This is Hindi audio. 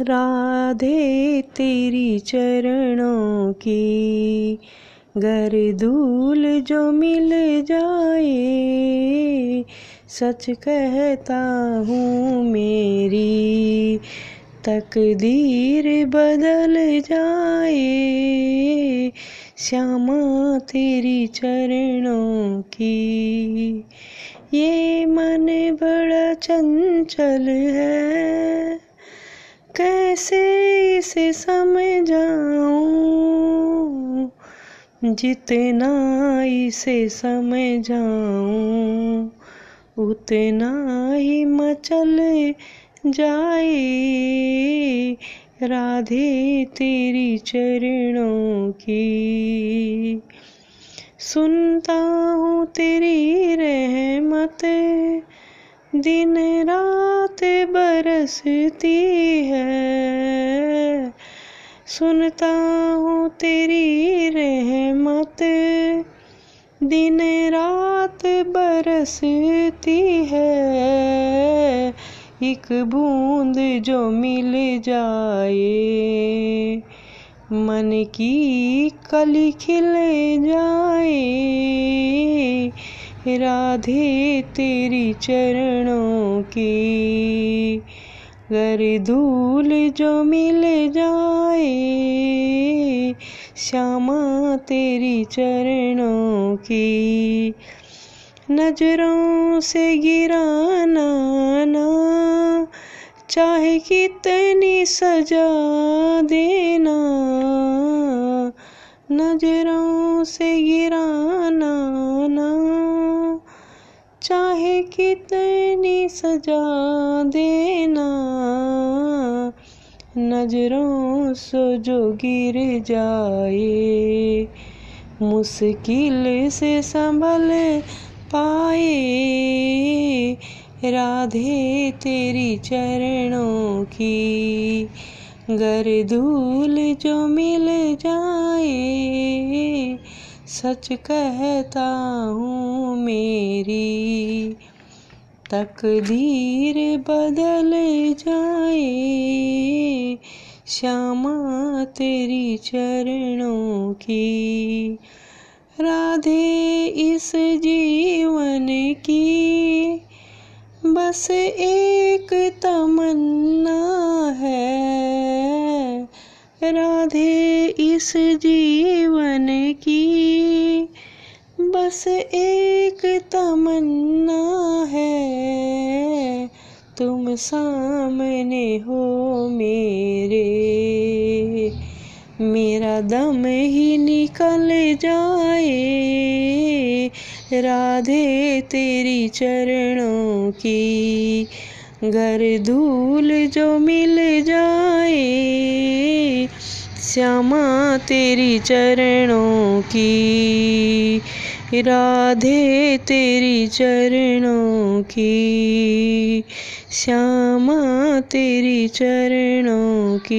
राधे तेरी चरणों की, गर धूल जो मिल जाए, सच कहता हूँ मेरी, तकदीर बदल जाए, श्यामा तेरी चरणों की। ये मन बड़ा चंचल है कैसे इसे समझाऊं जितना इसे समझाऊं उतना ही मचल जाए। राधे तेरी चरणों की, सुनता हूँ तेरी रहमत। दिन रात बरसती है। सुनता हूँ तेरी रहमत। दिन रात बरसती है। एक बूंद जो मिल जाए, मन की कली खिल जाए। राधे, तेरी चरणों की। गर धूल जो मिल जाए, श्यामा तेरी चरणों की। नज़रों से गिराना ना चाहे कितनी सजा देना। नज़रों से गिराना ना चाहे कितनी सजा देना। नज़रों से जो गिर जाए, मुश्किल से संभल पाए। राधे तेरी चरणों की गर धूल जो मिल जाए सच कहता हूँ मेरी, तकदीर बदल जाए, श्यामा तेरी चरणों की। राधे इस जीवन की, बस एक तमन्ना राधे इस जीवन की। बस एक तमन्ना है, तुम सामने हो मेरे। मेरा दम ही निकल जाए, राधे तेरी चरणों की। गर धूल जो मिल जाए, श्यामा तेरी चरणों की। राधे तेरी चरणों की। श्यामा तेरी चरणों की।